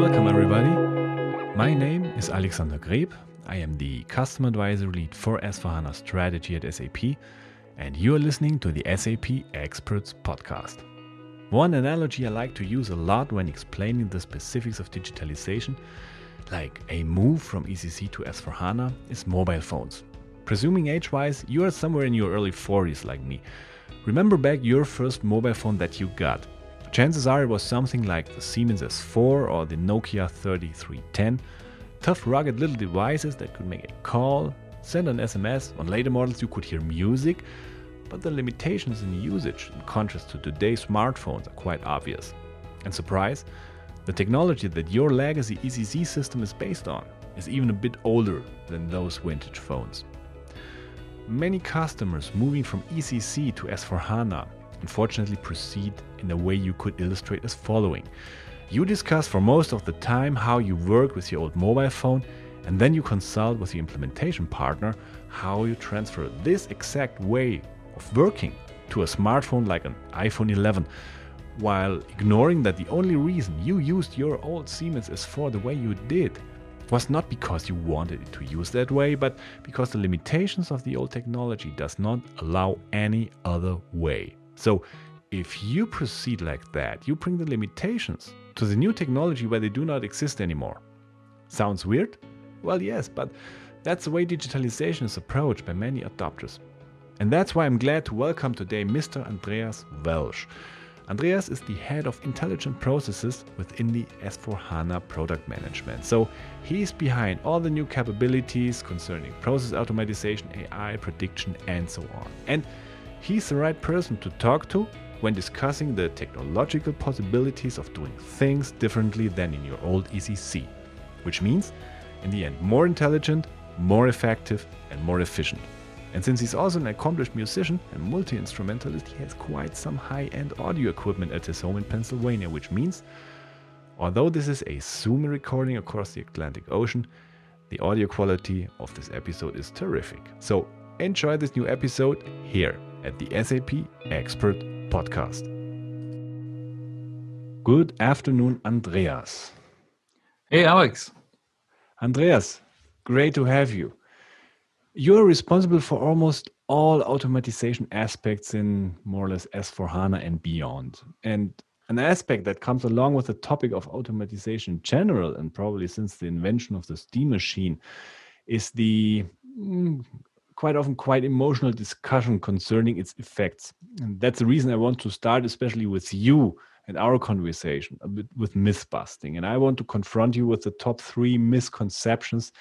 Welcome, everybody. My name is Alexander Greb. I am the Customer Advisory Lead for S4HANA Strategy at SAP, and you are listening to the SAP Experts Podcast. One analogy I like to use a lot when explaining the specifics of digitalization, like a move from ECC to S4HANA, is mobile phones. Presuming age wise, you are somewhere in your early 40s like me. Remember back your first mobile phone that you got. Chances are it was something like the Siemens S4 or the Nokia 3310. Tough, rugged little devices that could make a call, send an SMS. On later models, you could hear music, but the limitations in usage, in contrast to today's smartphones, are quite obvious. And surprise, the technology that your legacy ECC system is based on is even a bit older than those vintage phones. Many customers moving from ECC to S4HANA unfortunately proceed in a way you could illustrate as following. You discuss for most of the time how you work with your old mobile phone, and then you consult with the implementation partner how you transfer this exact way of working to a smartphone like an iPhone 11, while ignoring that the only reason you used your old Siemens S4 the way you did was not because you wanted it to use that way, but because the limitations of the old technology does not allow any other way. So if you proceed like that, you bring the limitations to the new technology where they do not exist anymore. Sounds weird? Well, yes, but that's the way digitalization is approached by many adopters. And that's why I'm glad to welcome today Mr. Andreas Welsch. Andreas is the head of intelligent processes within the S4HANA product management. So he's behind all the new capabilities concerning process automation, AI, prediction, and so on. And he's the right person to talk to when discussing the technological possibilities of doing things differently than in your old ECC, which means, in the end, more intelligent, more effective, and more efficient. And since he's also an accomplished musician and multi instrumentalist, he has quite some high end audio equipment at his home in Pennsylvania, which means, although this is a Zoom recording across the Atlantic Ocean, the audio quality of this episode is terrific. So enjoy this new episode here at the SAP Expert Podcast. Good afternoon, Andreas. Hey, Alex. Andreas, great to have you. You're responsible for almost all automatization aspects in more or less S4HANA and beyond. And an aspect that comes along with the topic of automatization in general, and probably since the invention of the steam machine, is the mm, quite often quite emotional discussion concerning its effects. And that's the reason I want to start, especially with you and our conversation, with myth busting. And I want to confront you with the top three misconceptions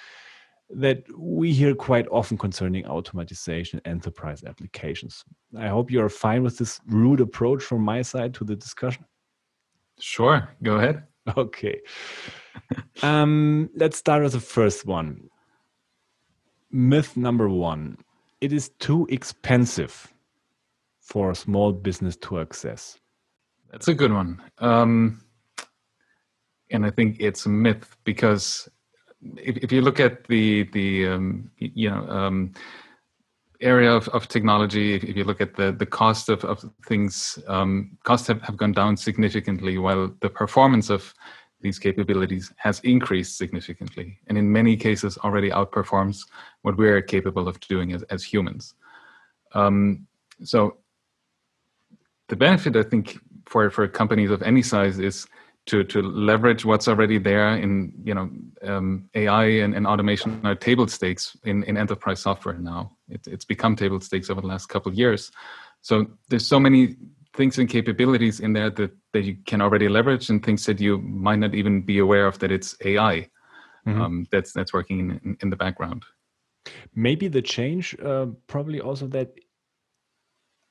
that we hear quite often concerning automatization enterprise applications. I hope you're fine with this rude approach from my side to the discussion. Sure, go ahead. Okay. um, let's start with the first one. Myth number one it is too expensive for a small business to access. That's a good one. Um, and I think it's a myth because if, if you look at the the um, you know um, area of, of technology, if, if, you look at the the cost of, of things, um, costs have, have gone down significantly, while the performance of these capabilities has increased significantly, and in many cases already outperforms what we're capable of doing as, as humans. Um, so the benefit, I think, for for companies of any size is to to leverage what's already there in you know um, AI and, and, automation are table stakes in, in enterprise software now. It, it's become table stakes over the last couple of years. So there's so many things and capabilities in there that, that you can already leverage and things that you might not even be aware of that it's AI mm-hmm. um, that's that's working in, in, the background. Maybe the change, uh, probably also that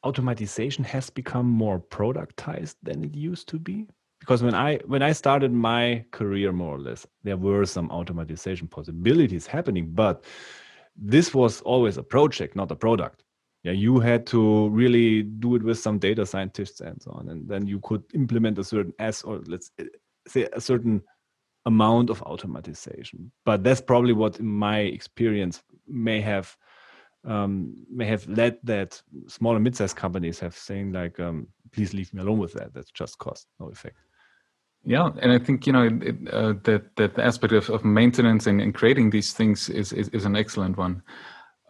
automatization has become more productized than it used to be because when i when i started my career more or less there were some automatization possibilities happening but this was always a project not a product yeah you had to really do it with some data scientists and so on and then you could implement a certain s or let's eh, say a certain amount of automatization. But that's probably what in my experience may have um, may have led that small and mid-sized companies have saying like um, please leave me alone with that. That's just cost no effect. Yeah, and I think you know it, uh, that that aspect of, of maintenance and, and creating these things is is, is an excellent one.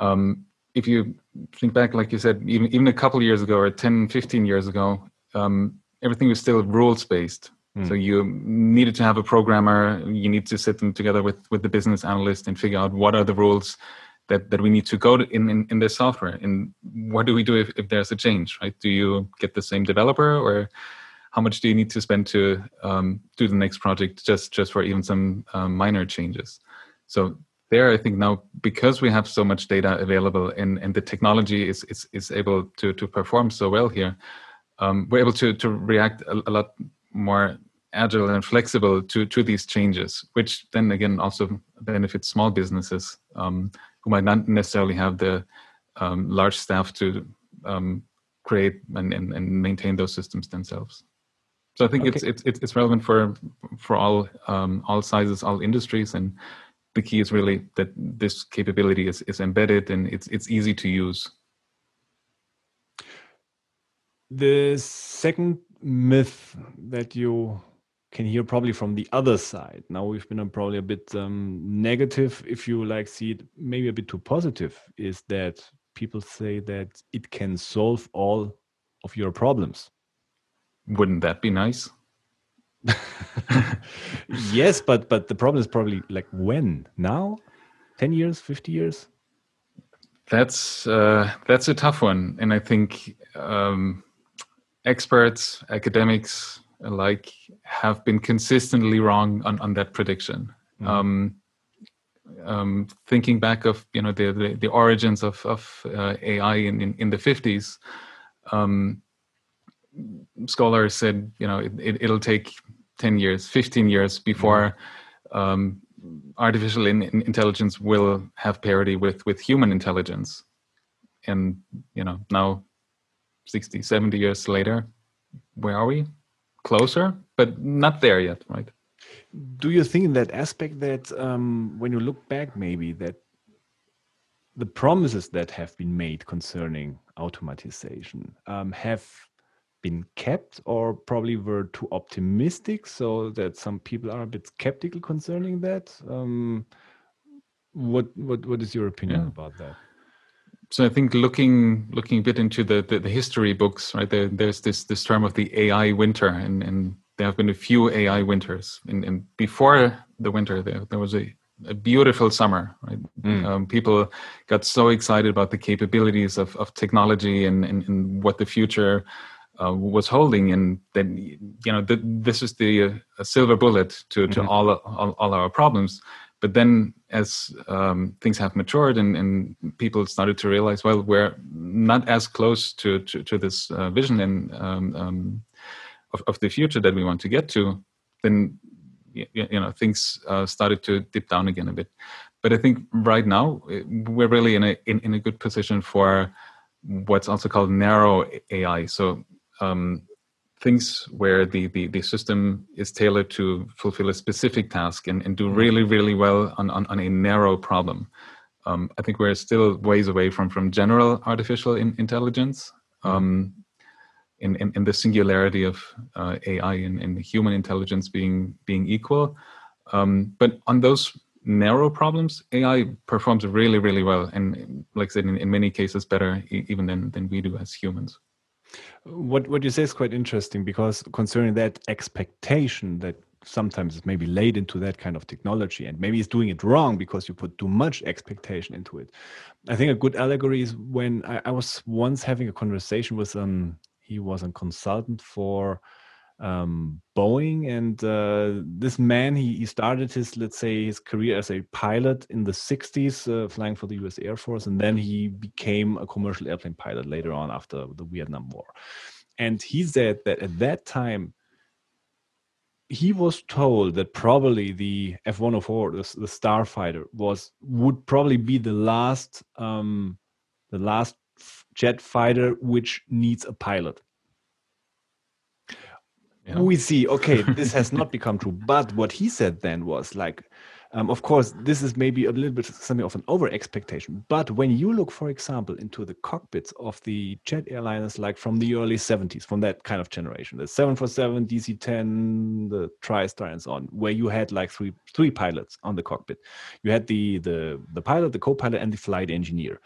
Um, if you think back, like you said, even even a couple years ago or 10, 15 years ago, um, everything was still rules based. Mm. So you needed to have a programmer. You need to sit them together with with the business analyst and figure out what are the rules that that we need to go to in in, in this software. And what do we do if, if there's a change? Right? Do you get the same developer or how much do you need to spend to um, do the next project just just for even some um, minor changes so there i think now because we have so much data available and and the technology is is, is able to to perform so well here um, we're able to to react a, a, lot more agile and flexible to to these changes which then again also benefits small businesses um, who might not necessarily have the um, large staff to um, create and, and, and maintain those systems themselves so I think okay. it's, it's it's relevant for for all um, all sizes, all industries, and the key is really that this capability is, is embedded and it's it's easy to use. The second myth that you can hear probably from the other side. Now we've been probably a bit um, negative, if you like see it, maybe a bit too positive, is that people say that it can solve all of your problems. Wouldn't that be nice? Yes, but but the problem is probably like when now, ten years, fifty years. That's uh, that's a tough one, and I think um, experts, academics alike have been consistently wrong on, on that prediction. Mm. Um, um, thinking back of you know the the, the origins of of uh, AI in, in, in the fifties, um, scholars said, you know, it, will it, take 10 years, 15 years before mm-hmm. um, artificial in, in intelligence will have parity with, with human intelligence. And, you know, now 60, 70 years later, where are we? Closer, but not there yet, right? Do you think in that aspect that um, when you look back, maybe that the promises that have been made concerning automatization um, have been kept or probably were too optimistic so that some people are a bit skeptical concerning that um, what what what is your opinion yeah. about that so i think looking looking a bit into the the, the history books right there, there's this this term of the ai winter and and there have been a few ai winters and, and before the winter there there was a a beautiful summer right mm. um, people got so excited about the capabilities of, of technology and, and, and what the future uh, was holding, and then you know th- this is the uh, silver bullet to to mm-hmm. all, all, all our problems. But then, as um, things have matured and, and people started to realize, well, we're not as close to to, to this uh, vision and um, um, of, of the future that we want to get to, then you, you know things uh, started to dip down again a bit. But I think right now we're really in a in, in a good position for what's also called narrow AI. So um, things where the, the, the system is tailored to fulfill a specific task and, and do mm-hmm. really, really well on, on, on a narrow problem. Um, I think we're still ways away from, from general artificial in, intelligence mm-hmm. um, in, in, in, the singularity of uh, AI and, and, human intelligence being, being equal. Um, but on those narrow problems, AI performs really, really well. And like I said, in, in many cases, better even than, than we do as humans. What what you say is quite interesting because concerning that expectation that sometimes it's maybe laid into that kind of technology and maybe it's doing it wrong because you put too much expectation into it. I think a good allegory is when I, I was once having a conversation with um he was a consultant for um, Boeing, and uh, this man he, he started his let's say his career as a pilot in the 60s, uh, flying for the U.S. Air Force, and then he became a commercial airplane pilot later on after the Vietnam War. And he said that at that time he was told that probably the F-104, the, the Starfighter, was would probably be the last um, the last jet fighter which needs a pilot we see okay this has not become true but what he said then was like Um, of course, this is maybe a little bit something of an over expectation. But when you look, for example, into the cockpits of the jet airliners, like from the early 70s, from that kind of generation, the 747, DC 10, the TriStar, and so on, where you had like three three pilots on the cockpit. You had the the the pilot, the co-pilot, and the flight engineer.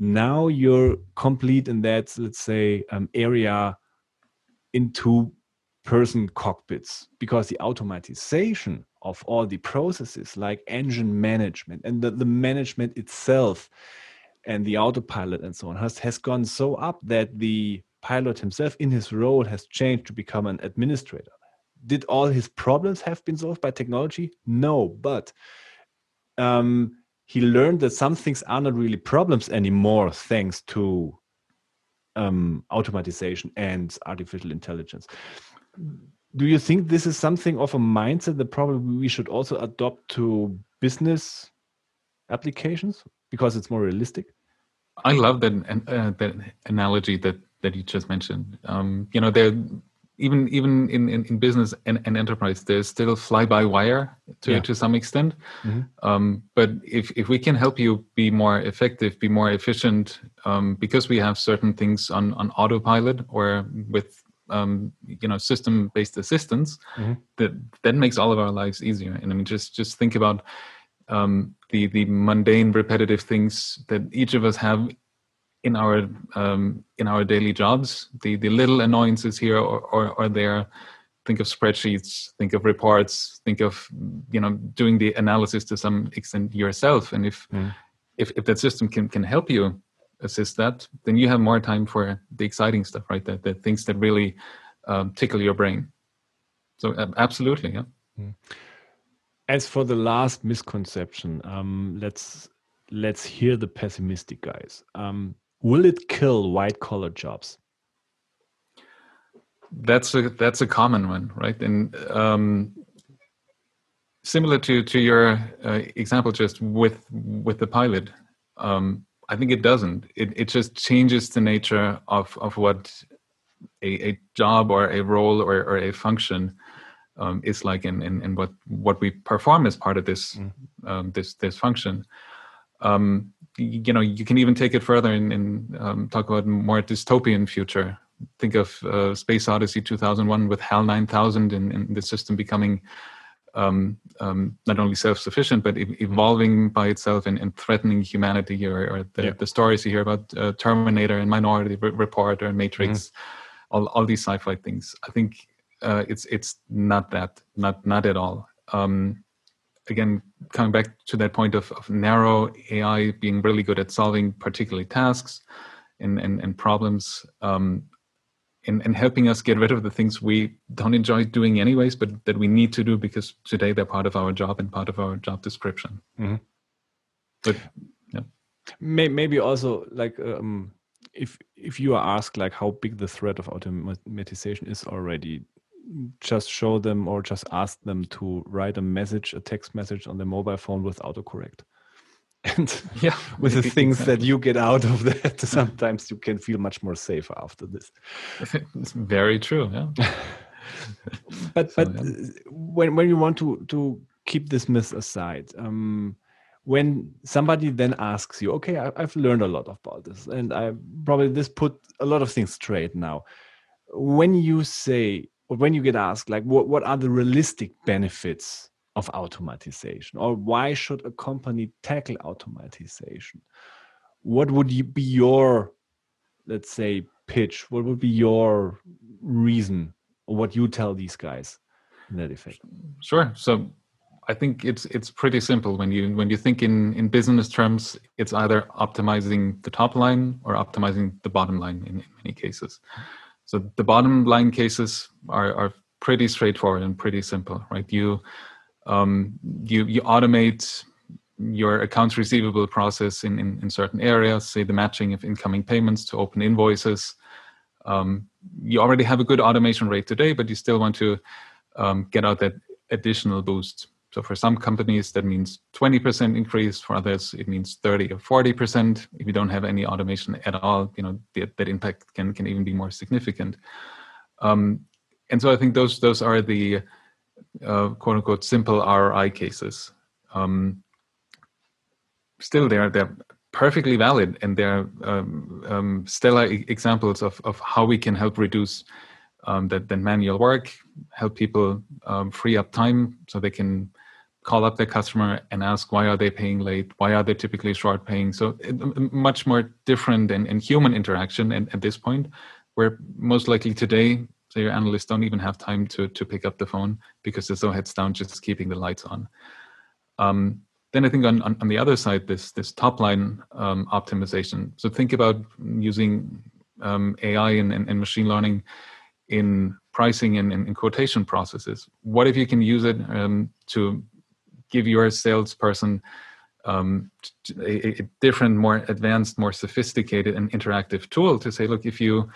Now you're complete in that, let's say, um, area into person cockpits because the automatization of all the processes like engine management and the, the management itself and the autopilot and so on has, has gone so up that the pilot himself in his role has changed to become an administrator. Did all his problems have been solved by technology? No but um, he learned that some things are not really problems anymore thanks to um, automatization and artificial intelligence do you think this is something of a mindset that probably we should also adopt to business applications because it's more realistic? I love that uh, that analogy that that you just mentioned. Um, you know, there even even in, in, in business and, and, enterprise, there's still fly by wire to yeah. to some extent. Mm-hmm. Um, but if if we can help you be more effective, be more efficient, um, because we have certain things on on autopilot or with um, you know system based assistance mm-hmm. that that makes all of our lives easier and i mean just just think about um, the the mundane repetitive things that each of us have in our um, in our daily jobs the the little annoyances here or, or, or there think of spreadsheets think of reports think of you know doing the analysis to some extent yourself and if mm. if, if that system can can help you assist that, then you have more time for the exciting stuff, right? The, the things that really um, tickle your brain. So uh, absolutely, yeah. Hmm. As for the last misconception, um, let's let's hear the pessimistic guys. Um, will it kill white collar jobs? That's a that's a common one, right? And um, similar to to your uh, example, just with with the pilot, um, I think it doesn't. It it just changes the nature of of what a, a job or a role or, or a function um, is like, and in, in, in, what what we perform as part of this mm. um, this this function. Um, you know, you can even take it further and, and um, talk about more dystopian future. Think of uh, Space Odyssey 2001 with HAL 9000 and, and the system becoming um, um, not only self-sufficient but e- evolving by itself and, and threatening humanity or, or the, yeah. the, stories you hear about uh, terminator and minority report or matrix mm-hmm. all, all these sci-fi things i think uh, it's it's not that not not at all um, again coming back to that point of, of narrow ai being really good at solving particularly tasks and, and, and problems um, and, and helping us get rid of the things we don't enjoy doing anyways, but that we need to do because today they're part of our job and part of our job description. Mm-hmm. But yeah, maybe also like um, if if you are asked like how big the threat of automatization is already, just show them or just ask them to write a message, a text message on their mobile phone with autocorrect and yeah with the things exactly. that you get out of that sometimes you can feel much more safer after this it's very true yeah but so, but yeah. when when you want to to keep this myth aside um, when somebody then asks you okay I, have learned a lot about this and i probably this put a lot of things straight now when you say or when you get asked like what, what are the realistic benefits of automatization or why should a company tackle automatization? What would be your let's say pitch? What would be your reason or what you tell these guys in that effect? Sure. So i think it's it's pretty simple. When you when you think in in business terms it's either optimizing the top line or optimizing the bottom line in, in many cases. So the bottom line cases are are pretty straightforward and pretty simple right? You um, you you automate your accounts receivable process in, in, in, certain areas, say the matching of incoming payments to open invoices. Um, you already have a good automation rate today, but you still want to um, get out that additional boost. So for some companies, that means 20% increase. For others, it means 30 or 40%. If you don't have any automation at all, you know that, that impact can can even be more significant. Um, and so I think those those are the uh, quote unquote simple ROI cases. um, still they're they're perfectly valid and they're um, um, stellar examples of, of how we can help reduce um, that, that manual work, help people um, free up time so they can call up their customer and ask why are they paying late, why are they typically short paying. So it, much more different and, and human interaction and, at this point, where most likely today, say your analysts don't even have time to to pick up the phone because they're so heads down just keeping the lights on. Um, then I think on, on, on, the other side, this this top line um, optimization. So think about using um, AI and, and, and, machine learning in pricing and in quotation processes. What if you can use it um, to give your salesperson um, a, a, different, more advanced, more sophisticated and interactive tool to say, look, if you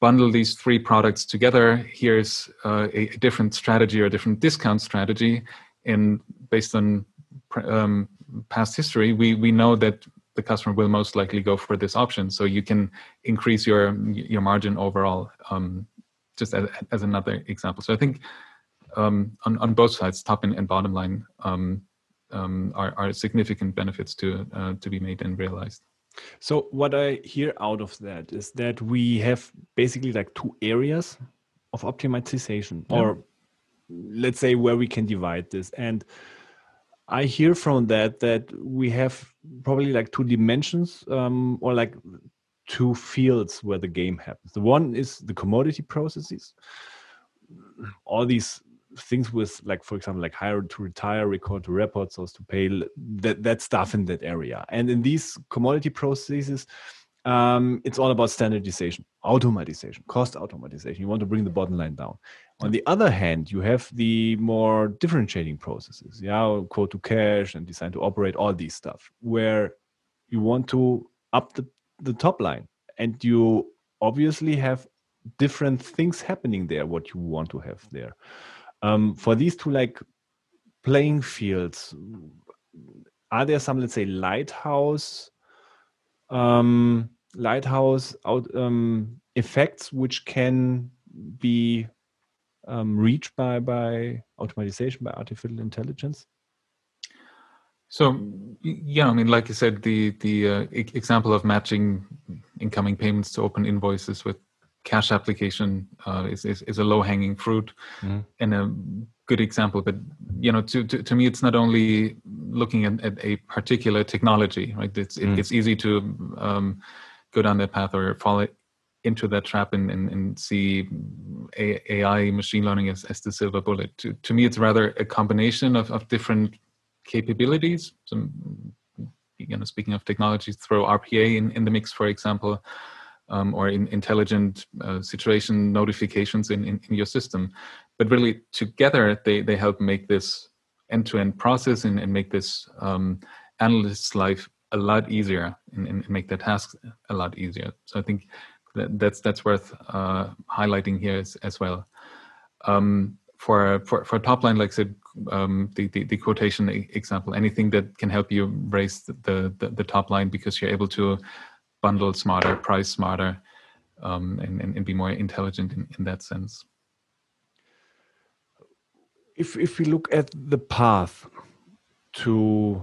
bundle these three products together, here's uh, a, different strategy or a different discount strategy, and based on um, past history, we we know that the customer will most likely go for this option. So you can increase your your margin overall. Um, just as, as another example. So I think um, on on both sides, top and, and bottom line, um, um, are, are significant benefits to uh, to be made and realized. So what I hear out of that is that we have basically like two areas of optimization, yeah. or let's say where we can divide this and I hear from that that we have probably like two dimensions um, or like two fields where the game happens. The one is the commodity processes, all these things with like for example like hire to retire record to report source to pay that that stuff in that area and in these commodity processes um, it's all about standardization automatization cost automatization you want to bring the bottom line down on the other hand, you have the more differentiating processes, yeah, quote to cash and design to operate, all these stuff, where you want to up the, the top line. And you obviously have different things happening there, what you want to have there. Um, for these two like playing fields, are there some, let's say, lighthouse um, lighthouse out um, effects which can be um, reached by by automatization by artificial intelligence? So yeah, I mean, like you said, the the uh, example of matching incoming payments to open invoices with cash application uh, is, is, is a low hanging fruit mm. and a good example. But you know, to, to, to me, it's not only looking at, at a particular technology, right? It's mm. it, it's easy to um, go down that path or fall into that trap and, and, and see AI machine learning as, as the silver bullet. To, to me, it's rather a combination of, of different capabilities. So, you know, speaking of technologies, throw RPA in, in the mix, for example, um, or in intelligent uh, situation notifications in, in, in, your system. But really, together, they, they help make this end to end process and, and make this um, analyst's life a lot easier and, and make their tasks a lot easier. So I think that, that's that's worth uh, highlighting here as, as well. Um, for, for for top line, like I said, um, the, the, the quotation example, anything that can help you raise the, the, the top line because you're able to bundle smarter, price smarter, um, and, and, and be more intelligent in, in that sense. If if we look at the path to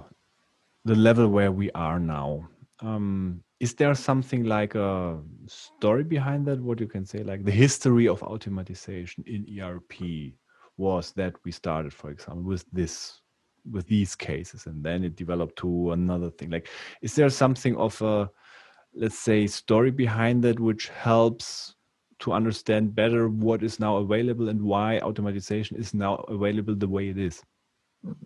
the level where we are now, um, is there something like a story behind that what you can say like the history of automatization in erp was that we started for example with this with these cases and then it developed to another thing like is there something of a let's say story behind that which helps to understand better what is now available and why automatization is now available the way it is.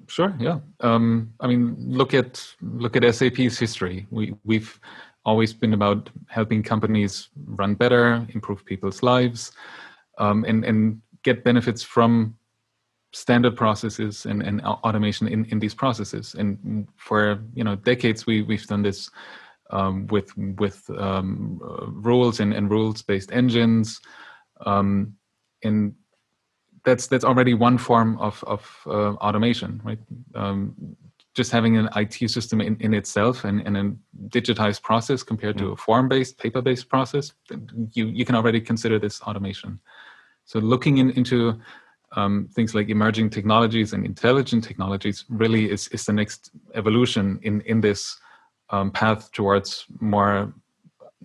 Sure yeah. Um, i mean look at look at sap's history. We we've always been about helping companies run better, improve people's lives, um, and and get benefits from standard processes and, and automation in, in these processes. And for you know decades, we we've done this um, with with um, uh, rules and, and rules based engines, um, and that's that's already one form of of uh, automation, right? Um, just having an IT system in, in itself and, and a digitized process compared mm. to a form-based, paper-based process, you you can already consider this automation. So looking in, into um, things like emerging technologies and intelligent technologies really is, is the next evolution in, in this um, path towards more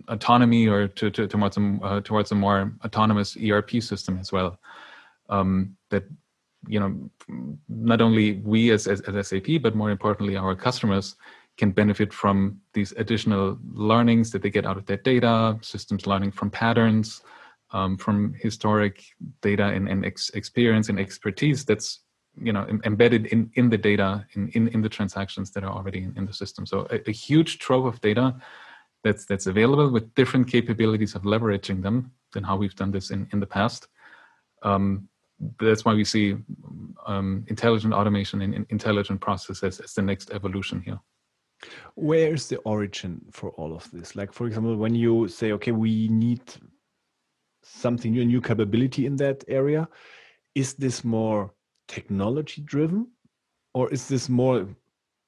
autonomy or to, to, towards, a, uh, towards a more autonomous ERP system as well. Um, that you know, not only we as, as, as SAP, but more importantly, our customers can benefit from these additional learnings that they get out of their data, systems learning from patterns, um, from historic data and, and ex- experience and expertise that's you know embedded in, in the data in, in, in the transactions that are already in, in the system. So a, a, huge trove of data that's that's available with different capabilities of leveraging them than how we've done this in, in the past. Um, that's why we see um, intelligent automation and intelligent processes as the next evolution here. Where is the origin for all of this? Like, for example, when you say, okay, we need something new, new capability in that area, is this more technology driven or is this more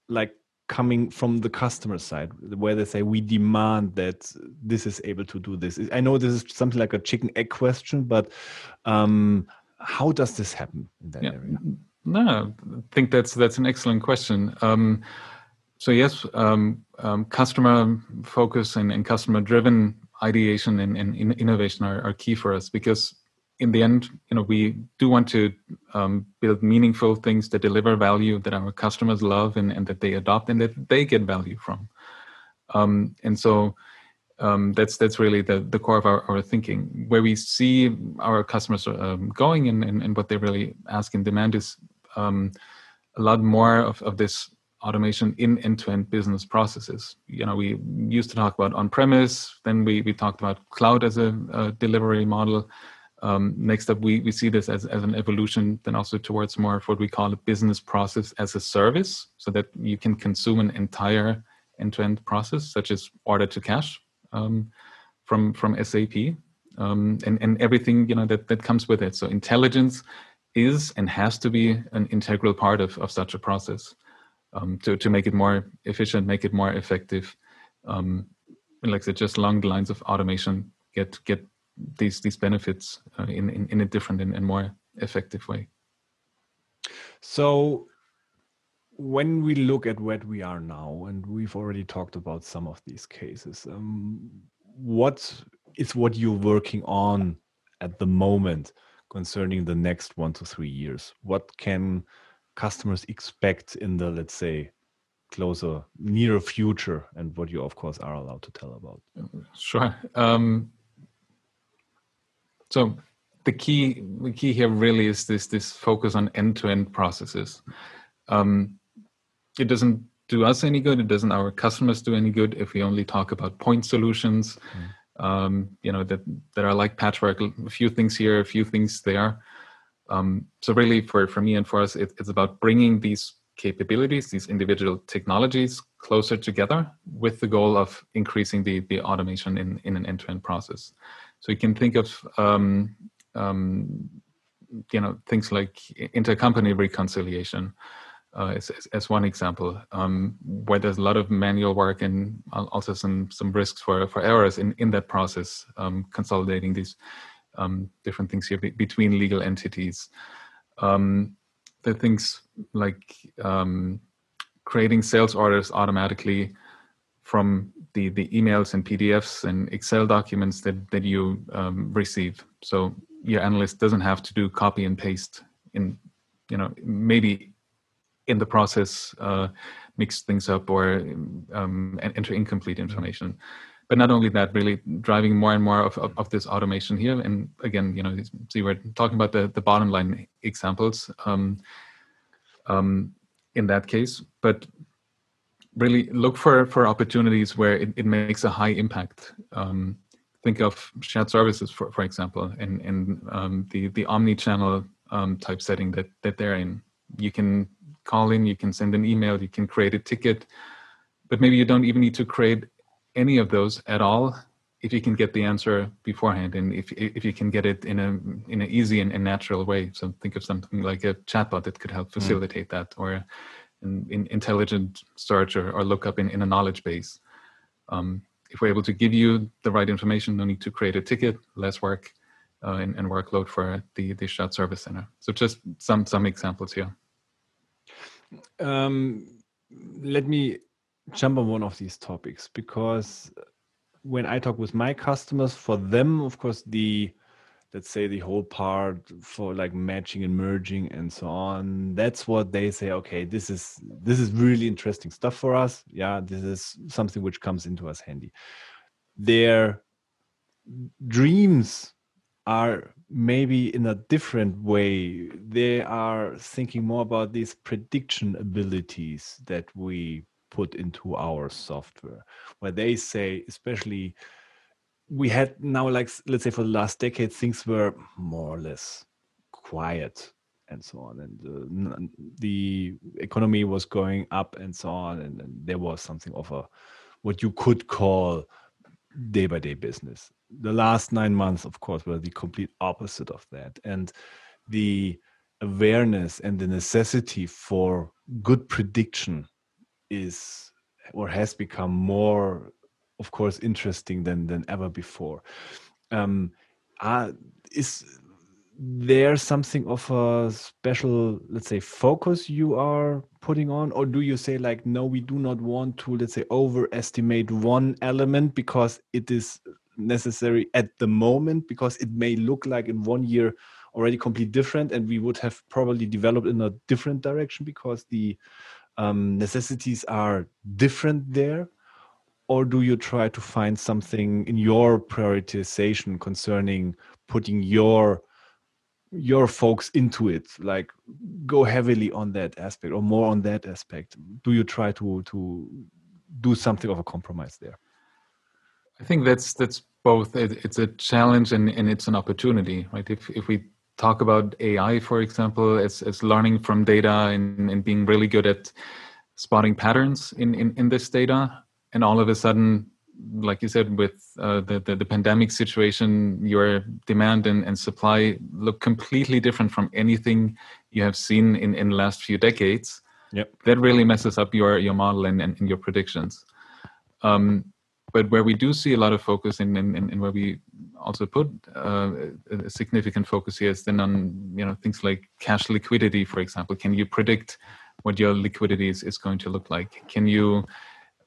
like coming from the customer side where they say we demand that this is able to do this i know this is something like a chicken egg question but um, how does this happen in that yeah. area? No, I think that's that's an excellent question. Um, so yes, um, um, customer focus and, and customer driven ideation and, and, innovation are, are, key for us because in the end, you know, we do want to um, build meaningful things that deliver value that our customers love and, and that they adopt and that they get value from. Um, and so um, that's that's really the, the core of our, our thinking. Where we see our customers um, going and, and, and, what they really ask and demand is um, a lot more of, of this automation in end-to-end business processes. You know, we used to talk about on-premise, then we, we talked about cloud as a, a delivery model. Um, next up, we, we see this as, as an evolution, then also towards more of what we call a business process as a service, so that you can consume an entire end-to-end process, such as order to cash, um, from from SAP um, and and everything you know that that comes with it. So intelligence is and has to be an integral part of of such a process um, to to make it more efficient, make it more effective. Um, like I said, just along the lines of automation, get get these these benefits uh, in, in in a different and, and more effective way. So when we look at where we are now, and we've already talked about some of these cases, um, what is what you're working on at the moment concerning the next one to three years? What can customers expect in the, let's say, closer, near future, and what you, of course, are allowed to tell about? Sure. Um, so the key, the key here really is this this focus on end-to-end processes. Um, it doesn't do us any good. It doesn't our customers do any good if we only talk about point solutions. Mm. Um, you know that that are like patchwork, a few things here, a few things there. Um, so really, for for me and for us, it, it's about bringing these capabilities, these individual technologies, closer together with the goal of increasing the the automation in in an end-to-end process. So you can think of um, um, you know things like intercompany reconciliation uh, as, as, one example, um, where there's a lot of manual work and also some some risks for, for errors in, in that process, um, consolidating these um, different things here be, between legal entities. Um, there are things like um, creating sales orders automatically from the, the emails and PDFs and Excel documents that, that you um, receive. So your analyst doesn't have to do copy and paste in, you know, maybe in the process uh, mix things up or um, enter incomplete information. But not only that, really driving more and more of, of, of, this automation here. And again, you know, you were talking about the, the bottom line examples um, um, in that case, but really look for, for opportunities where it, it makes a high impact. Um, think of shared services, for, for example, and, and um, the, the omni-channel um, type setting that, that they're in. You can call in, you can send an email, you can create a ticket, but maybe you don't even need to create any of those at all if you can get the answer beforehand and if if you can get it in a in an easy and, and natural way. So think of something like a chatbot that could help mm. facilitate mm. that, or an, an, intelligent search or, or lookup in, in a knowledge base. Um, if we're able to give you the right information, no need to create a ticket, less work, uh, and, and, workload for the the shared service center. So just some some examples here. Um, let me jump on one of these topics because when I talk with my customers, for them, of course, the let's say the whole part for like matching and merging and so on that's what they say okay this is this is really interesting stuff for us. Yeah this is something which comes into us handy. Their dreams are maybe in a different way. They are thinking more about these prediction abilities that we put into our software where they say especially we had now like let's say for the last decade things were more or less quiet and so on and uh, the economy was going up and so on and, and, there was something of a what you could call day by day business. The last nine months of course were the complete opposite of that and the awareness and the necessity for good prediction is or has become more of course interesting than than ever before. Um uh, is there something of a special let's say focus you are putting on? Or do you say like no we do not want to let's say overestimate one element because it is necessary at the moment because it may look like in one year already completely different and we would have probably developed in a different direction because the um, necessities are different there or do you try to find something in your prioritization concerning putting your your folks into it? Like go heavily on that aspect or more on that aspect. Do you try to to do something of a compromise there? I think that's that's both. It's a challenge and, and it's an opportunity right? If if we talk about ai for example as as learning from data and, and being really good at spotting patterns in, in in this data and all of a sudden like you said with uh, the, the, the pandemic situation your demand and, and supply look completely different from anything you have seen in in the last few decades. Yep. that really messes up your your model and, and, and your predictions. Um, but where we do see a lot of focus and in, in, in, where we also put uh, a significant focus here is then on you know things like cash liquidity for example. Can you predict what your liquidity is, is going to look like? Can you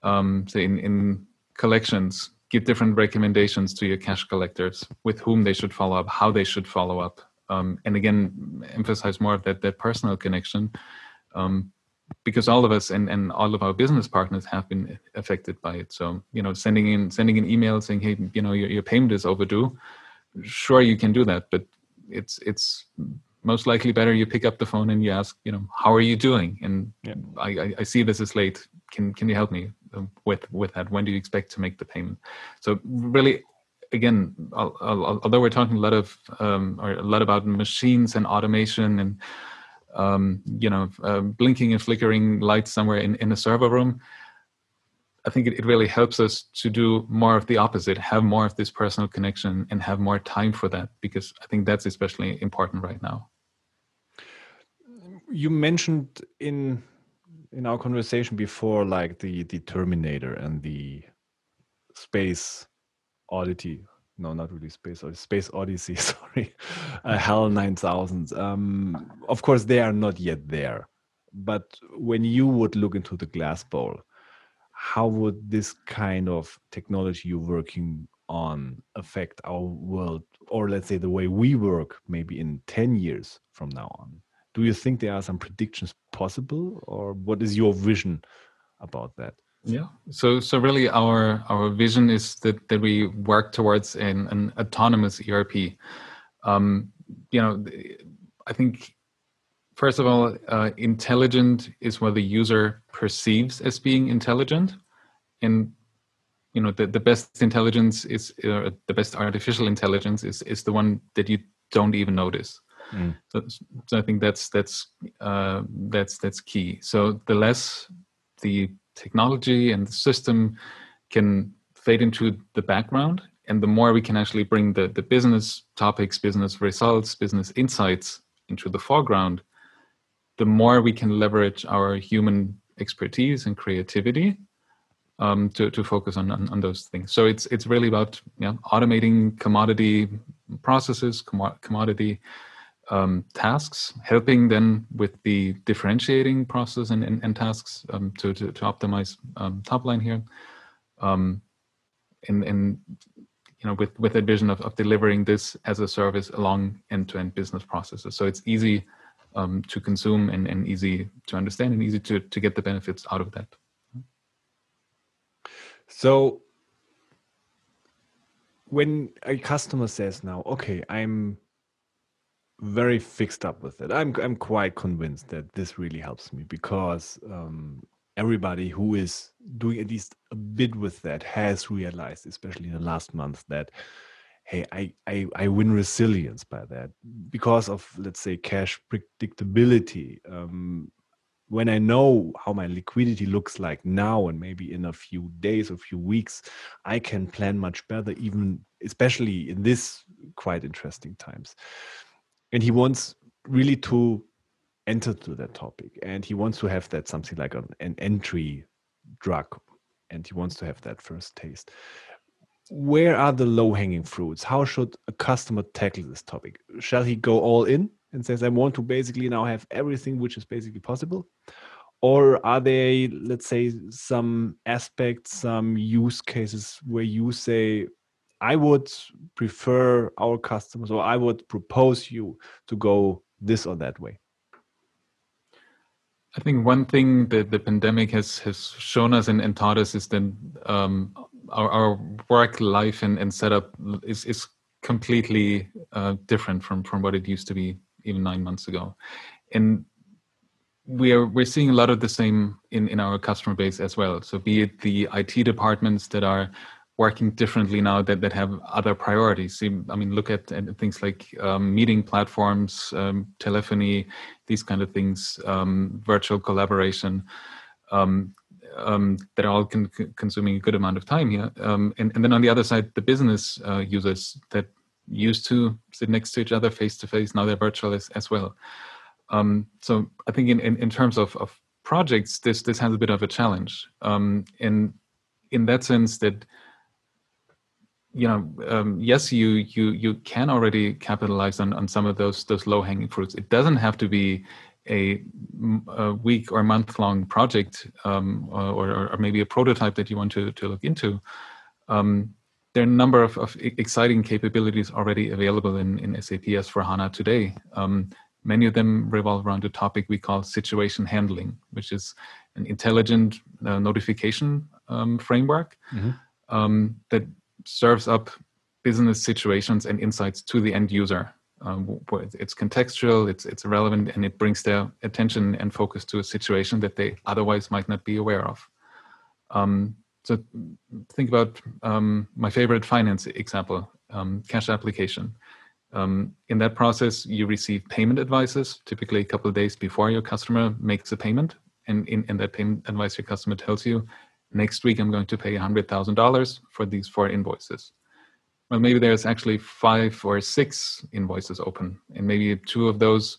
um, say in, in collections, give different recommendations to your cash collectors with whom they should follow up, how they should follow up, um, and again emphasize more of that that personal connection, um, because all of us and, and all of our business partners have been affected by it. So you know, sending in sending an email saying, hey, you know, your, your payment is overdue. Sure, you can do that, but it's it's most likely better you pick up the phone and you ask, you know, how are you doing? And yeah. I, I see this is late. Can can you help me with with that? When do you expect to make the payment? So really, again, although we're talking a lot of um, or a lot about machines and automation and um, you know uh, blinking and flickering lights somewhere in, in a server room, I think it, it really helps us to do more of the opposite, have more of this personal connection and have more time for that because I think that's especially important right now you mentioned in in our conversation before like the the terminator and the space oddity no not really space odyssey space odyssey sorry uh, hal 9000 um of course they are not yet there but when you would look into the glass bowl how would this kind of technology you're working on affect our world or let's say the way we work maybe in 10 years from now on do you think there are some predictions possible or what is your vision about that? Yeah. So so really our our vision is that that we work towards an, an autonomous erp um, you know i think first of all uh, intelligent is what the user perceives as being intelligent. And you know the, the best intelligence is uh, the best artificial intelligence is is the one that you don't even notice Mm. So, so I think that's that's uh, that's that's key. So the less the technology and the system can fade into the background, and the more we can actually bring the the business topics, business results, business insights into the foreground, the more we can leverage our human expertise and creativity um, to to focus on, on, on those things. So it's it's really about you know, automating commodity processes, commodity um, tasks, helping then with the differentiating process and, and, and tasks um, to, to, to, optimize um, top line here. Um, and, and you know, with, with a vision of, of delivering this as a service along end-to-end business processes. So it's easy um, to consume and, and easy to understand and easy to, to get the benefits out of that. So when a customer says now, okay, I'm very fixed up with it. I'm I'm quite convinced that this really helps me because um, everybody who is doing at least a bit with that has realized, especially in the last month, that hey, I I, I win resilience by that because of let's say cash predictability. Um, when I know how my liquidity looks like now and maybe in a few days or few weeks, I can plan much better, even especially in this quite interesting times and he wants really to enter to that topic. And he wants to have that something like an, an entry drug. And he wants to have that first taste. Where are the low hanging fruits? How should a customer tackle this topic? Shall he go all in and says i want to basically now have everything which is basically possible or are there let's say some aspects some use cases where you say I would prefer our customers, or I would propose you to go this or that way. I think one thing that the pandemic has has shown us and, and taught us is that um, our, our, work life and, and setup is is completely uh, different from from what it used to be even nine months ago, and we are we're seeing a lot of the same in in our customer base as well. So be it the IT departments that are working differently now that, that have other priorities. I mean, look at, at things like um, meeting platforms, um, telephony, these kind of things, um, virtual collaboration, um, um, that are all con- consuming a good amount of time here. Um, and, and then on the other side, the business uh, users that used to sit next to each other face to face, now they're virtual as, as well. so I think in, in, in, terms of, of projects, this this has a bit of a challenge. and in that sense that you know, um, yes, you you you can already capitalize on on some of those those low hanging fruits. It doesn't have to be a, a week or month long project um, or, or maybe a prototype that you want to to look into. Um, there are a number of, of, exciting capabilities already available in, in SAP S4 HANA today. Um, many of them revolve around a topic we call situation handling, which is an intelligent uh, notification um, framework mm-hmm. um, that serves up business situations and insights to the end user. Um, it's contextual, it's it's relevant, and it brings their attention and focus to a situation that they otherwise might not be aware of. Um, so think about um, my favorite finance example, um, cash application. Um, in that process, you receive payment advices, typically a couple of days before your customer makes a payment. And in, in that payment advice, your customer tells you, next week I'm going to pay $100,000 for these four invoices. Well, maybe there's actually five or six invoices open, and maybe two of those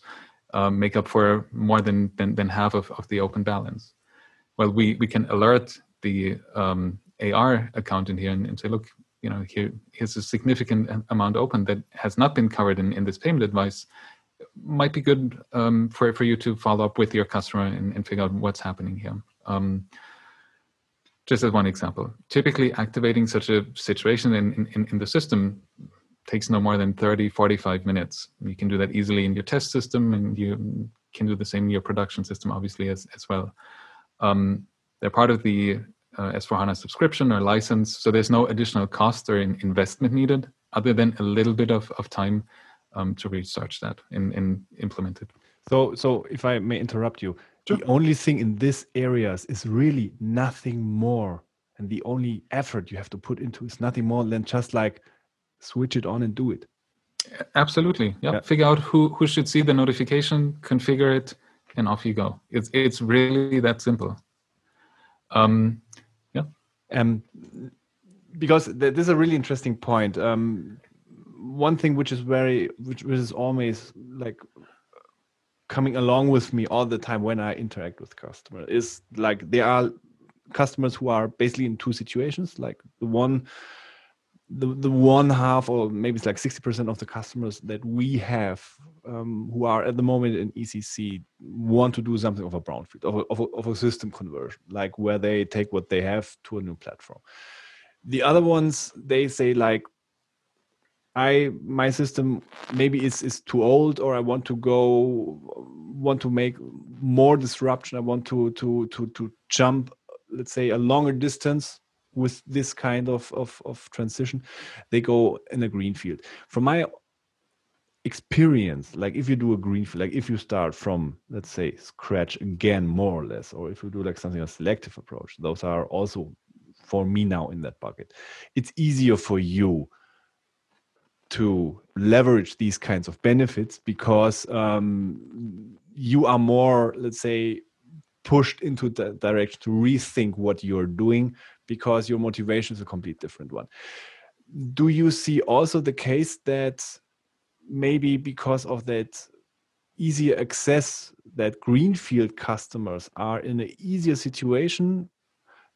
um, make up for more than, than, than half of, of the open balance. Well, we, we can alert the um, AR accountant here and, and, say, look, you know, here, here's a significant amount open that has not been covered in, in this payment advice. Might be good um, for, for you to follow up with your customer and, and figure out what's happening here. Um, just as one example, typically activating such a situation in, in, in the system takes no more than 30, 45 minutes. You can do that easily in your test system and you can do the same in your production system, obviously, as, as well. Um, they're part of the uh, S4HANA subscription or license, so there's no additional cost or in investment needed other than a little bit of, of time um, to research that and, and implement it. So, so if I may interrupt you, Sure. The only thing in these areas is really nothing more. And the only effort you have to put into is nothing more than just like switch it on and do it. Absolutely. Yeah. yeah. Figure out who, who should see the notification, configure it, and off you go. It's it's really that simple. Um, yeah. Um, because th- this is a really interesting point. Um, one thing which is very which, which is always like coming along with me all the time when I interact with customers is like there are customers who are basically in two situations. Like the one the the one half or maybe it's like 60% of the customers that we have um, who are at the moment in ECC want to do something of a brownfield of a, of, a, of a system conversion like where they take what they have to a new platform the other ones they say like I my system maybe is is too old or I want to go want to make more disruption I want to to to to jump let's say a longer distance with this kind of, of, of transition, they go in a green field. From my experience, like if you do a greenfield, like if you start from, let's say, scratch again, more or less, or if you do like something a selective approach, those are also for me now in that bucket. It's easier for you to leverage these kinds of benefits because um, you are more, let's say, pushed into the direction to rethink what you're doing because your motivation is a complete different one. Do you see also the case that maybe because of that easier access that greenfield customers are in an easier situation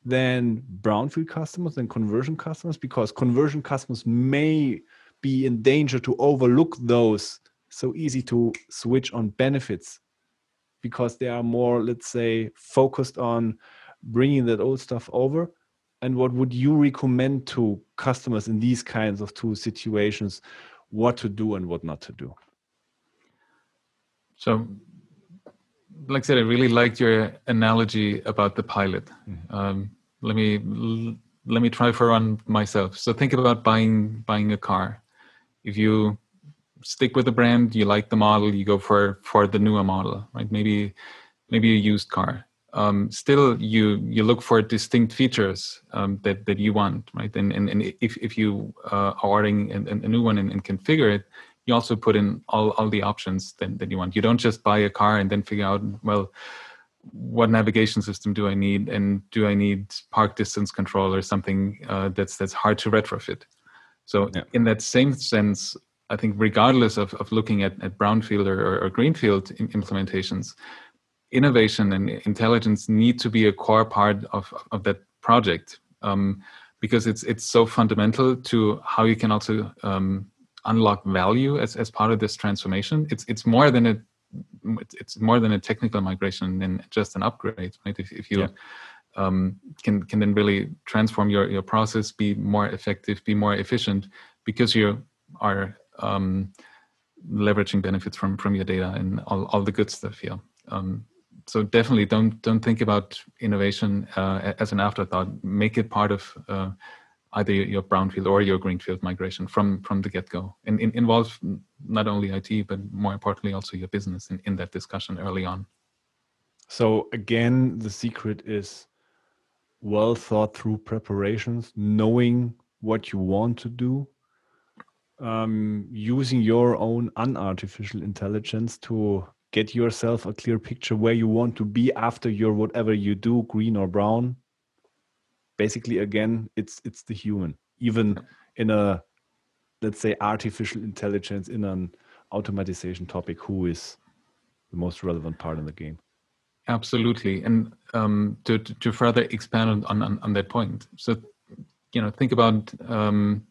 than brownfield customers and conversion customers because conversion customers may be in danger to overlook those so easy to switch on benefits because they are more let's say focused on bringing that old stuff over? And what would you recommend to customers in these kinds of two situations what to do and what not to do? So like i said i really liked your analogy about the pilot. Mm-hmm. um, let me let me try for one myself. So think about buying buying a car if you stick with the brand you like the model you go for for the newer model right maybe maybe a used car um, still you you look for distinct features um, that that you want, right? And and, and if if you uh, are ordering a, a new one and, and, configure it, you also put in all, all the options that, that you want. You don't just buy a car and then figure out well what navigation system do I need and do I need park distance control or something uh, that's that's hard to retrofit. So yeah. in that same sense, I think regardless of, of looking at, at brownfield or, or greenfield implementations, innovation and intelligence need to be a core part of, of that project um, because it's it's so fundamental to how you can also um, unlock value as, as part of this transformation. It's it's more than a it's more than a technical migration than just an upgrade, right? If, if you yeah. Um, can can then really transform your your process, be more effective, be more efficient, because you are um, leveraging benefits from from your data and all, all the good stuff here. Um, so definitely don't don't think about innovation uh, as an afterthought. Make it part of uh, either your brownfield or your greenfield migration from from the get go, and in, involve not only IT but more importantly also your business in, in that discussion early on. So again, the secret is well thought through preparations, knowing what you want to do, um, using your own unartificial intelligence to get yourself a clear picture where you want to be after your whatever you do green or brown. Basically again it's it's the human. Even in a let's say artificial intelligence in an automatization topic who is the most relevant part in the game absolutely. And um, to, to further expand on, on, on that point so you know think about um,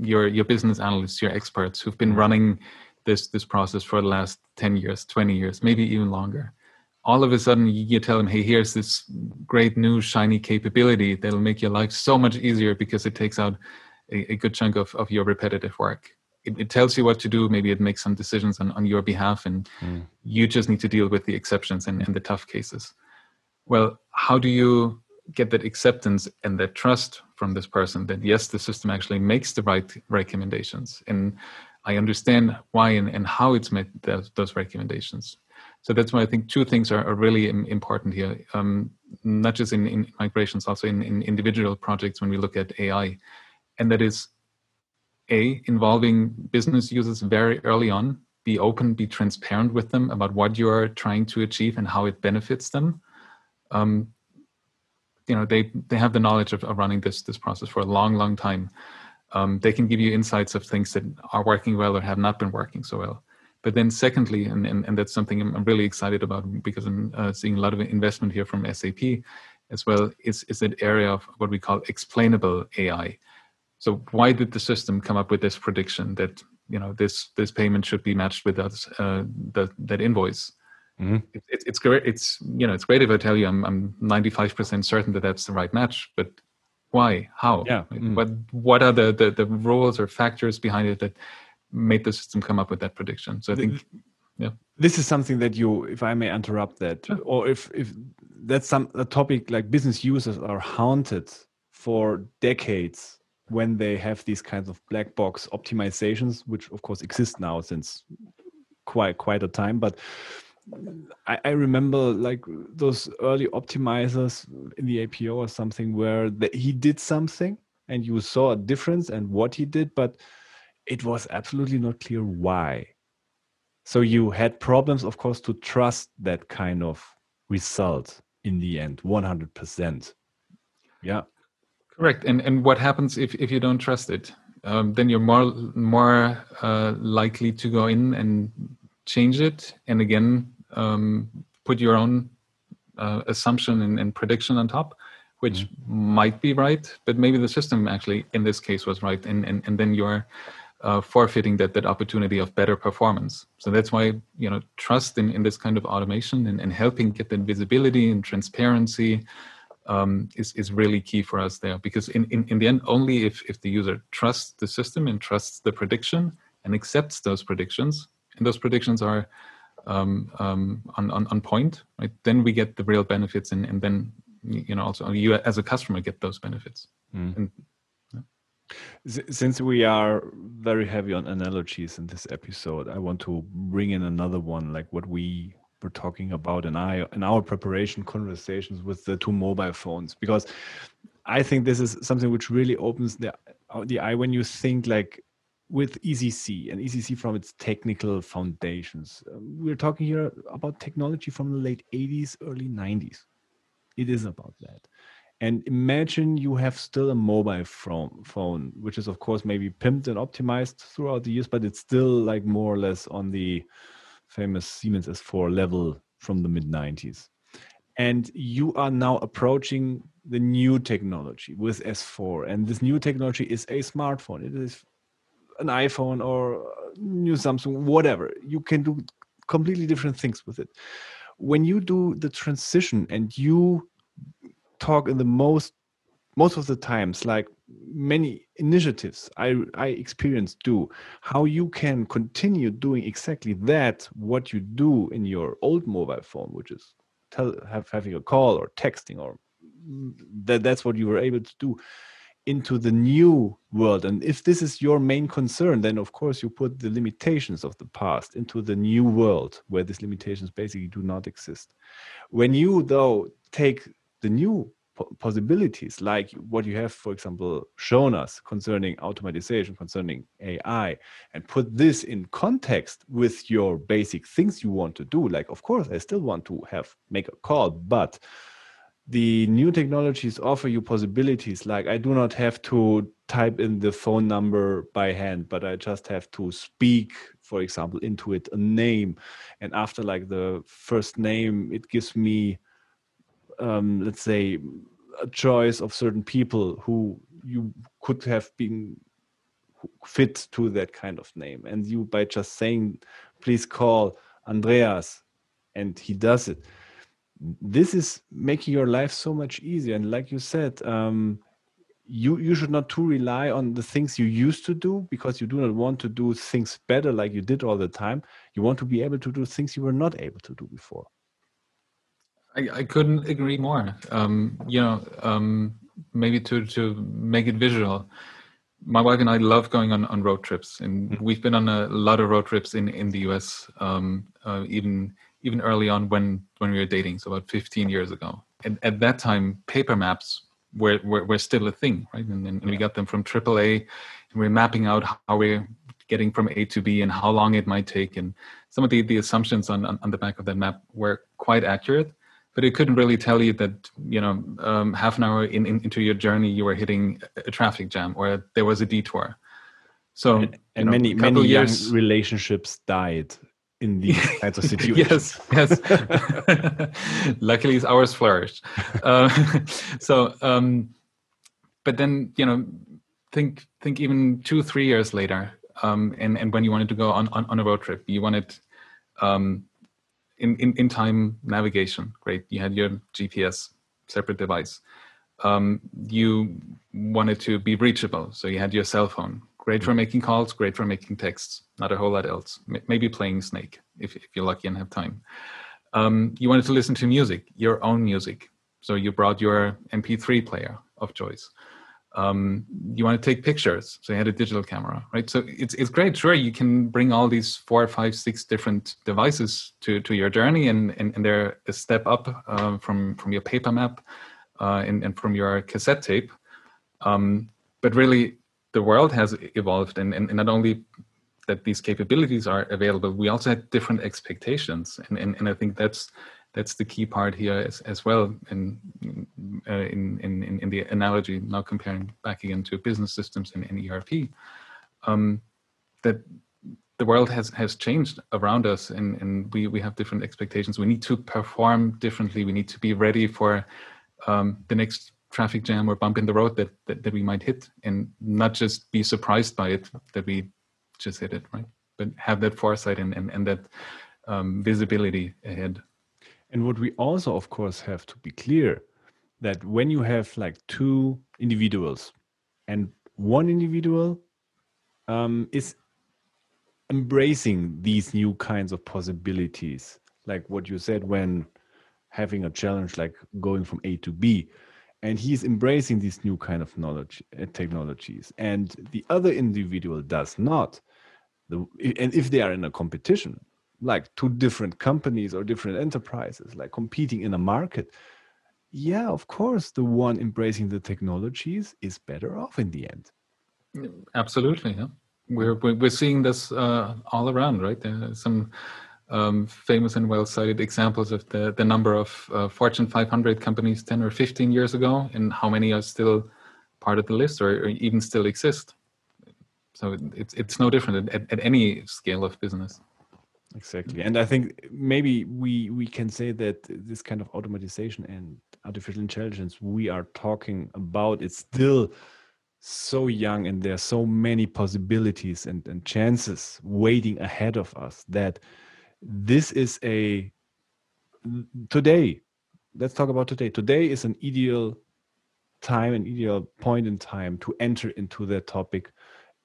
your your business analysts your experts who've been running this this process for the last 10 years 20 years maybe even longer. All of a sudden you tell them hey here's this great new shiny capability that'll make your life so much easier because it takes out a, a good chunk of, of your repetitive work it, it, tells you what to do maybe it makes some decisions on, on your behalf and mm. you just need to deal with the exceptions and, and the tough cases well how do you get that acceptance and that trust from this person that yes the system actually makes the right recommendations and I understand why and, and how it's made those, those recommendations. So that's why I think two things are, are really important here, um, not just in, in, migrations, also in, in individual projects when we look at AI. And that is A, involving business users very early on, be open, be transparent with them about what you are trying to achieve and how it benefits them. Um, you know, they, they have the knowledge of, of running this, this process for a long, long time um, they can give you insights of things that are working well or have not been working so well. But then, secondly, and, and, and that's something I'm, really excited about because I'm uh, seeing a lot of investment here from SAP as well, is, is that area of what we call explainable AI. So why did the system come up with this prediction that you know this this payment should be matched with that uh, that that invoice? Mm-hmm. It, it, it's great. It's you know it's great if I tell you I'm I'm 95 percent certain that that's the right match, but why? How? Yeah. Mm-hmm. What what are the, the the rules or factors behind it that made the system come up with that prediction? So I think. Yeah. This is something that you, if I may interrupt that, sure. or if if that's some a topic like business users are haunted for decades when they have these kinds of black box optimizations, which of course exist now since quite quite a time, but I, I, remember like those early optimizers in the APO or something where the, he did something and you saw a difference and what he did, but it was absolutely not clear why. So you had problems, of course, to trust that kind of result in the end, 100%. Yeah. Correct. And and what happens if, if you don't trust it? Um, then you're more more uh, likely to go in and change it, and again um, put your own uh, assumption and, and, prediction on top, which mm-hmm. might be right, but maybe the system actually in this case was right, and and, and then you're uh, forfeiting that that opportunity of better performance. So that's why you know trust in, in this kind of automation and, and helping get that visibility and transparency um, is is really key for us there. Because in, in, in the end, only if if the user trusts the system and trusts the prediction and accepts those predictions, and those predictions are um, um, on, on on point, right? Then we get the real benefits, and and then you know also you as a customer get those benefits. Mm. And since we are very heavy on analogies in this episode, I want to bring in another one, like what we were talking about in our in our preparation conversations with the two mobile phones, because I think this is something which really opens the the eye when you think like with ECC and ECC from its technical foundations. Um, we're talking here about technology from the late 80s, early 90s. It is about that. And imagine you have still a mobile phone, which is of course maybe pimped and optimized throughout the years, but it's still like more or less on the famous Siemens S4 level from the mid 90s. And you are now approaching the new technology with S4. And this new technology is a smartphone. It is an iPhone or new Samsung, whatever. You can do completely different things with it. When you do the transition and you talk in the most most of the times like many initiatives i i experience do how you can continue doing exactly that what you do in your old mobile phone which is tell have having a call or texting or mm, that that's what you were able to do into the new world. And if this is your main concern then of course you put the limitations of the past into the new world where these limitations basically do not exist. When you though take the new possibilities like what you have for example shown us concerning automatization concerning ai and put this in context with your basic things you want to do. Like of course i still want to have make a call but the new technologies offer you possibilities. Like i do not have to type in the phone number by hand but i just have to speak for example into it a name. And after like the first name it gives me um, let's say a choice of certain people who you could have been fit to that kind of name. And you by just saying please call andreas and he does it this is making your life so much easier. And like you said um, you you should not too rely on the things you used to do because you do not want to do things better like you did all the time. You want to be able to do things you were not able to do before I, I couldn't agree more. Um, you know, um, maybe to to make it visual. My wife and I love going on, on road trips, and mm-hmm. we've been on a lot of road trips in, in the U.S. Um, uh, even even early on when when we were dating, so about 15 years ago. And at that time, paper maps were were, were still a thing, right? And, and we got them from AAA, and we we're mapping out how we're getting from A to B and how long it might take, and some of the, the assumptions on, on, on the back of that map were quite accurate but it couldn't really tell you that you know um, half an hour in, in, into your journey you were hitting a traffic jam or there was a detour. So and, and know, many many years, young relationships died in these kinds of situations. Yes yes. Luckily ours flourished. Uh, so um, but then you know think think even two three years later, um, and and when you wanted to go on on, on a road trip, you wanted um, in, in in time navigation. Great, you had your GPS separate device. Um, you wanted to be reachable, so you had your cell phone. Great for making calls, great for making texts. Not a whole lot else. M- maybe playing Snake if if you're lucky and have time. Um, you wanted to listen to music, your own music. So you brought your MP3 player of choice. Um, you want to take pictures, so you had a digital camera, right? So it's it's great. Sure, you can bring all these four, five, six different devices to to your journey, and and, and they're a step up uh, from from your paper map uh, and, and from your cassette tape. Um, but really, the world has evolved, and, and, and not only that these capabilities are available, we also had different expectations, and and, and I think that's that's the key part here as, as well in, uh, in, in, in the analogy now comparing back again to business systems and, and ERP um, that the world has has changed around us and, and we, we have different expectations. We need to perform differently. We need to be ready for um, the next traffic jam or bump in the road that, that, that we might hit and not just be surprised by it that we just hit it right? But have that foresight and, and, and that um, visibility ahead and what we also, of course, have to be clear that when you have like two individuals and one individual um, is embracing these new kinds of possibilities, like what you said when having a challenge like going from A to B, and he's embracing these new kind of knowledge uh, technologies, and the other individual does not. The, and if they are in a competition, like two different companies or different enterprises like competing in a market yeah of course the one embracing the technologies is better off in the end. Absolutely yeah. We're we're seeing this uh, all around right? There are some um, famous and well cited examples of the the number of uh, fortune 500 companies 10 or 15 years ago and how many are still part of the list or, or even still exist. So it's it's no different at, at any scale of business exactly. And i think maybe we we can say that this kind of automatization and artificial intelligence we are talking about it's still so young and there are so many possibilities and, and chances waiting ahead of us that this is a today let's talk about today. Today is an ideal time an ideal point in time to enter into that topic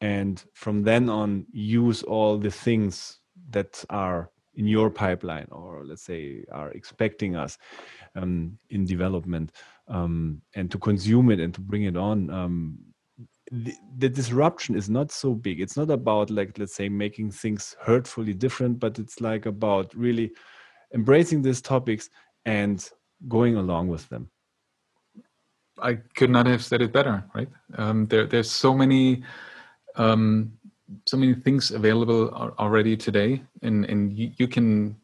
and from then on use all the things that are in your pipeline or let's say are expecting us um, in development um, and to consume it and to bring it on um, the, the, disruption is not so big. It's not about like let's say making things hurtfully different but it's like about really embracing these topics and going along with them. I could not have said it better right? Um, there, there's so many um, so many things available already today and and you, you, can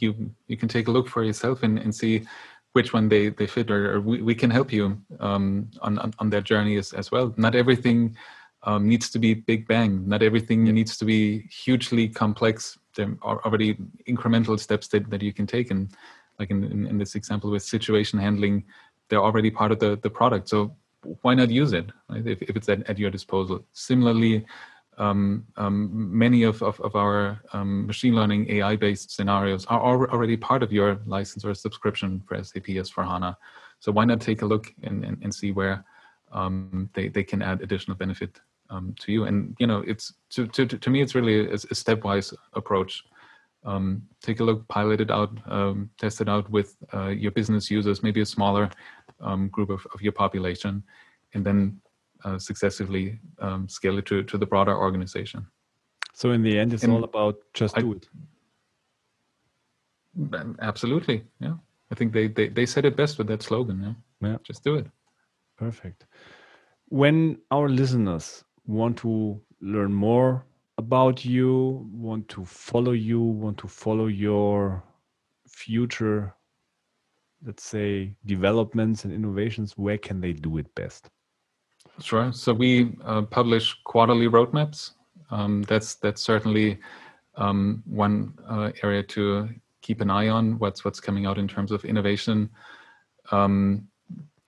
you you can take a look for yourself and, and see which one they they fit or, or we, we can help you um, on, on, on that journey as, as well. Not everything um, needs to be big bang. Not everything needs to be hugely complex. There are already incremental steps that, that you can take and like in, in, in this example with situation handling they're already part of the, the product. So why not use it right? if, if it's at, at your disposal. Similarly um, um, many of, of, of our um, machine learning AI based scenarios are already part of your license or subscription for SAP S4HANA. So why not take a look and, and, and see where um, they, they can add additional benefit um, to you? And, you know, it's to, to, to me, it's really a, a stepwise approach. Um, take a look, pilot it out, test it out with uh, your business users, maybe a smaller group of, of your population, and then uh, successively um, scale it to, to the broader organization. So in the end, it's and all about just I, do it. Absolutely, yeah. I think they, they they said it best with that slogan. Yeah, yeah. Just do it. Perfect. When our listeners want to learn more about you, want to follow you, want to follow your future, let's say, developments and innovations, where can they do it best? Sure. So we uh, publish quarterly roadmaps. Um, that's that's certainly um, one uh, area to keep an eye on. What's what's coming out in terms of innovation. Um,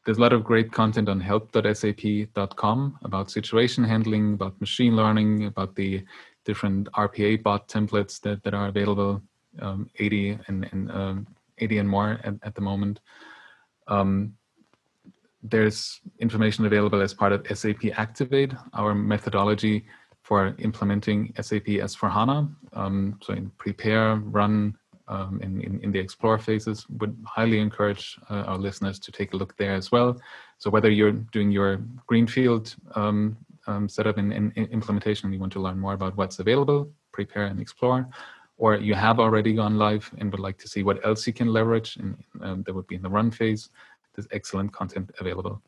there's a lot of great content on help.sap.com about situation handling, about machine learning, about the different RPA bot templates that, that are available, um, 80 and, and um, 80 and more at, at the moment. Um, there's information available as part of SAP Activate, our methodology for implementing SAP S4HANA. Um, so in prepare, run, um, in, in, in, the explore phases, would highly encourage uh, our listeners to take a look there as well. So whether you're doing your greenfield um, um, setup and, and, implementation, you want to learn more about what's available, prepare and explore, or you have already gone live and would like to see what else you can leverage, and um, that would be in the run phase. There's excellent content available.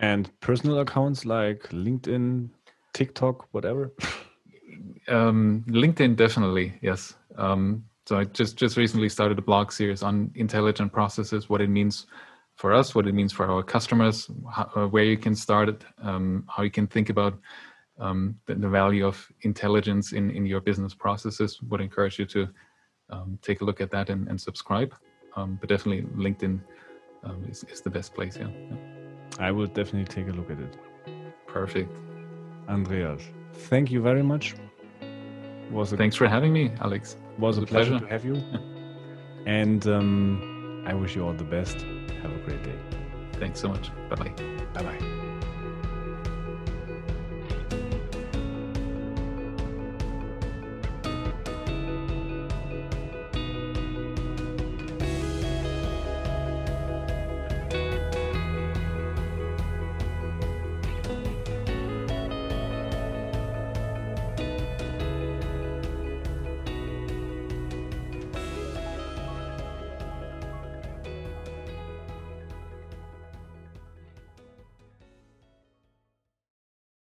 And personal accounts like LinkedIn, TikTok, whatever. Um, LinkedIn definitely yes. Um, so I just just recently started a blog series on intelligent processes, what it means for us, what it means for our customers, how, uh, where you can start it, um, how you can think about um, the, the, value of intelligence in, in your business processes. Would encourage you to um, take a look at that and, and subscribe. Um, but definitely LinkedIn um, is, is the best place. Yeah. yeah. I will definitely take a look at it. Perfect. Andreas, thank you very much. Was a, Thanks for having me, Alex. Was, was a, a pleasure, pleasure, to have you. and um, I wish you all the best. Have a great day. Thanks so much. Bye bye. Bye bye.